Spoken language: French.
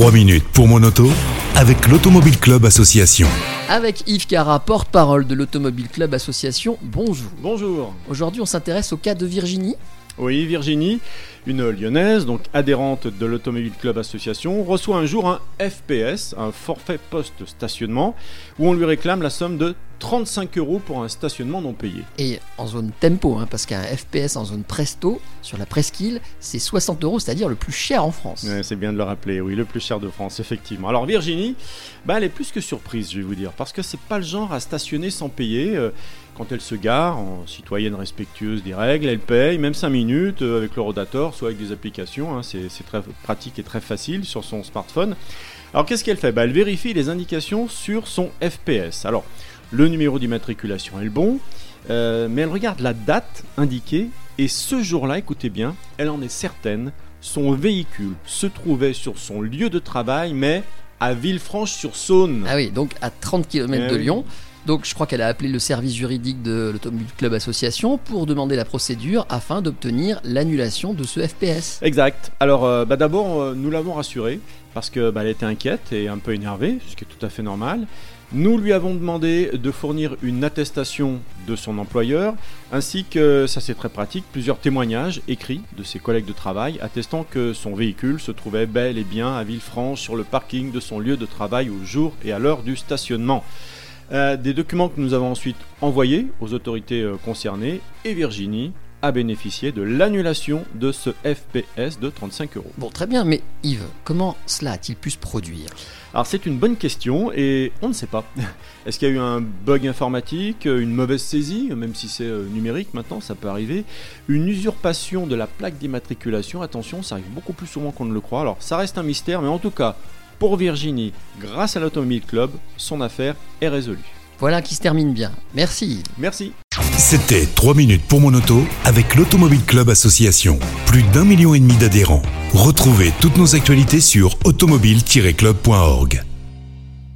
3 minutes pour mon auto avec l'Automobile Club Association. Avec Yves Cara, porte-parole de l'Automobile Club Association, bonjour. Bonjour. Aujourd'hui, on s'intéresse au cas de Virginie. Oui, Virginie, une lyonnaise, donc adhérente de l'Automobile Club Association, reçoit un jour un FPS, un forfait post-stationnement, où on lui réclame la somme de 35 euros pour un stationnement non payé. Et en zone tempo, hein, parce qu'un FPS en zone presto, sur la presqu'île, c'est 60 euros, c'est-à-dire le plus cher en France. Ouais, c'est bien de le rappeler, oui, le plus cher de France, effectivement. Alors Virginie, bah, elle est plus que surprise, je vais vous dire, parce que c'est pas le genre à stationner sans payer. Euh, quand elle se gare, en citoyenne respectueuse des règles, elle paye, même 5 minutes, euh, avec le rodator, soit avec des applications. hein, c'est c'est très pratique et très facile sur son smartphone. Alors qu'est-ce qu'elle fait? Bah, Elle vérifie les indications sur son FPS. Alors, le numéro d'immatriculation est le bon, euh, mais elle regarde la date indiquée, et ce jour-là, écoutez bien, elle en est certaine, son véhicule se trouvait sur son lieu de travail, mais à Villefranche-sur-Saône. Ah oui, donc à 30 km Eh de oui. Lyon. Donc je crois qu'elle a appelé le service juridique de l'Automobile Club Association pour demander la procédure afin d'obtenir l'annulation de ce FPS. Exact. Alors euh, bah, d'abord, euh, nous l'avons rassurée parce que bah, était inquiète et un peu énervée, ce qui est tout à fait normal. Nous lui avons demandé de fournir une attestation de son employeur, ainsi que, ça c'est très pratique, plusieurs témoignages écrits de ses collègues de travail attestant que son véhicule se trouvait bel et bien à Villefranche sur le parking de son lieu de travail au jour et à l'heure du stationnement. Euh, des documents que nous avons ensuite envoyés aux autorités euh, concernées et Virginie a bénéficié de l'annulation de ce FPS de 35 euros. Bon, très bien, mais Yves, comment cela a-t-il pu se produire? Alors c'est une bonne question et on ne sait pas. Est-ce qu'il y a eu un bug informatique, une mauvaise saisie, même si c'est euh, numérique maintenant, ça peut arriver, une usurpation de la plaque d'immatriculation, attention, ça arrive beaucoup plus souvent qu'on ne le croit. Alors ça reste un mystère, mais en tout cas, pour Virginie, grâce à l'Automobile Club, son affaire est résolue. Voilà qui se termine bien. Merci. Merci. C'était 3 minutes pour mon auto avec l'Automobile Club Association. Plus d'un million et demi d'adhérents. Retrouvez toutes nos actualités sur automobile-club.org.